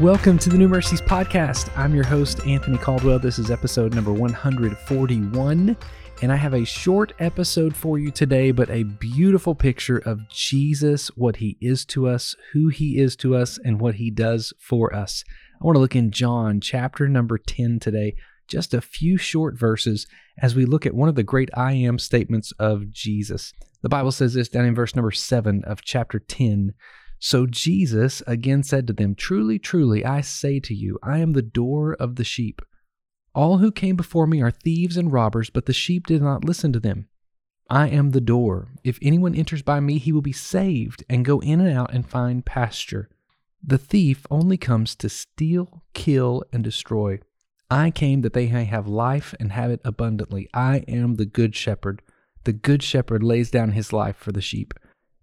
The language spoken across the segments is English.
Welcome to the New Mercies Podcast. I'm your host, Anthony Caldwell. This is episode number 141, and I have a short episode for you today, but a beautiful picture of Jesus, what he is to us, who he is to us, and what he does for us. I want to look in John chapter number 10 today, just a few short verses as we look at one of the great I am statements of Jesus. The Bible says this down in verse number 7 of chapter 10. So Jesus again said to them, Truly, truly, I say to you, I am the door of the sheep. All who came before me are thieves and robbers, but the sheep did not listen to them. I am the door. If anyone enters by me, he will be saved and go in and out and find pasture. The thief only comes to steal, kill, and destroy. I came that they may have life and have it abundantly. I am the good shepherd. The good shepherd lays down his life for the sheep.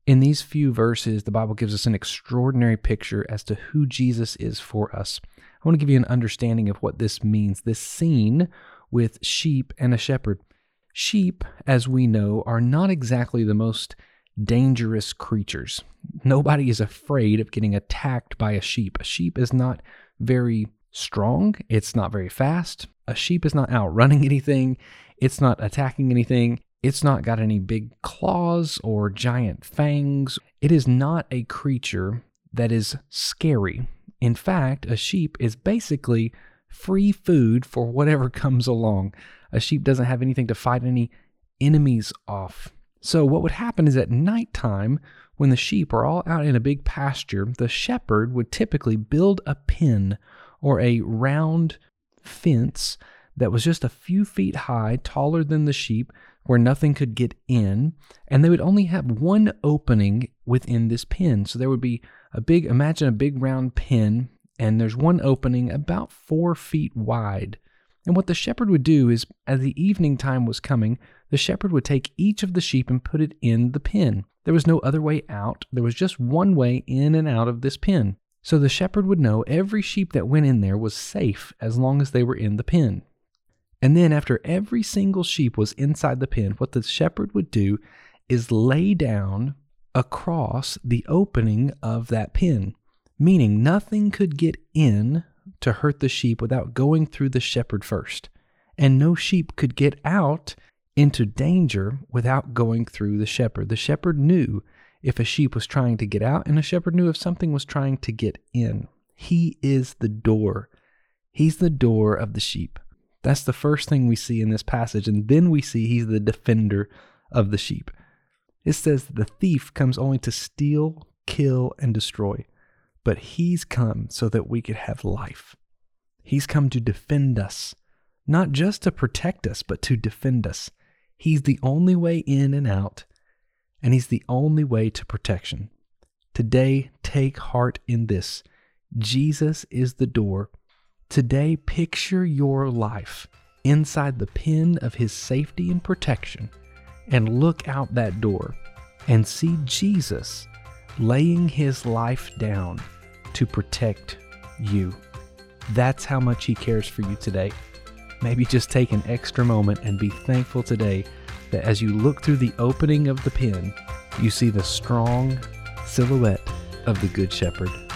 In these few verses, the Bible gives us an extraordinary picture as to who Jesus is for us. I want to give you an understanding of what this means this scene with sheep and a shepherd. Sheep, as we know, are not exactly the most dangerous creatures. Nobody is afraid of getting attacked by a sheep. A sheep is not very strong, it's not very fast. A sheep is not outrunning anything, it's not attacking anything. It's not got any big claws or giant fangs. It is not a creature that is scary. In fact, a sheep is basically free food for whatever comes along. A sheep doesn't have anything to fight any enemies off. So, what would happen is at nighttime, when the sheep are all out in a big pasture, the shepherd would typically build a pen or a round fence that was just a few feet high, taller than the sheep, where nothing could get in, and they would only have one opening within this pen. So there would be a big, imagine a big round pen, and there's one opening about four feet wide. And what the shepherd would do is, as the evening time was coming, the shepherd would take each of the sheep and put it in the pen. There was no other way out, there was just one way in and out of this pen. So the shepherd would know every sheep that went in there was safe as long as they were in the pen. And then, after every single sheep was inside the pen, what the shepherd would do is lay down across the opening of that pen, meaning nothing could get in to hurt the sheep without going through the shepherd first. And no sheep could get out into danger without going through the shepherd. The shepherd knew if a sheep was trying to get out, and a shepherd knew if something was trying to get in. He is the door. He's the door of the sheep. That's the first thing we see in this passage. And then we see he's the defender of the sheep. It says the thief comes only to steal, kill, and destroy. But he's come so that we could have life. He's come to defend us, not just to protect us, but to defend us. He's the only way in and out, and he's the only way to protection. Today, take heart in this Jesus is the door Today, picture your life inside the pen of His safety and protection and look out that door and see Jesus laying His life down to protect you. That's how much He cares for you today. Maybe just take an extra moment and be thankful today that as you look through the opening of the pen, you see the strong silhouette of the Good Shepherd.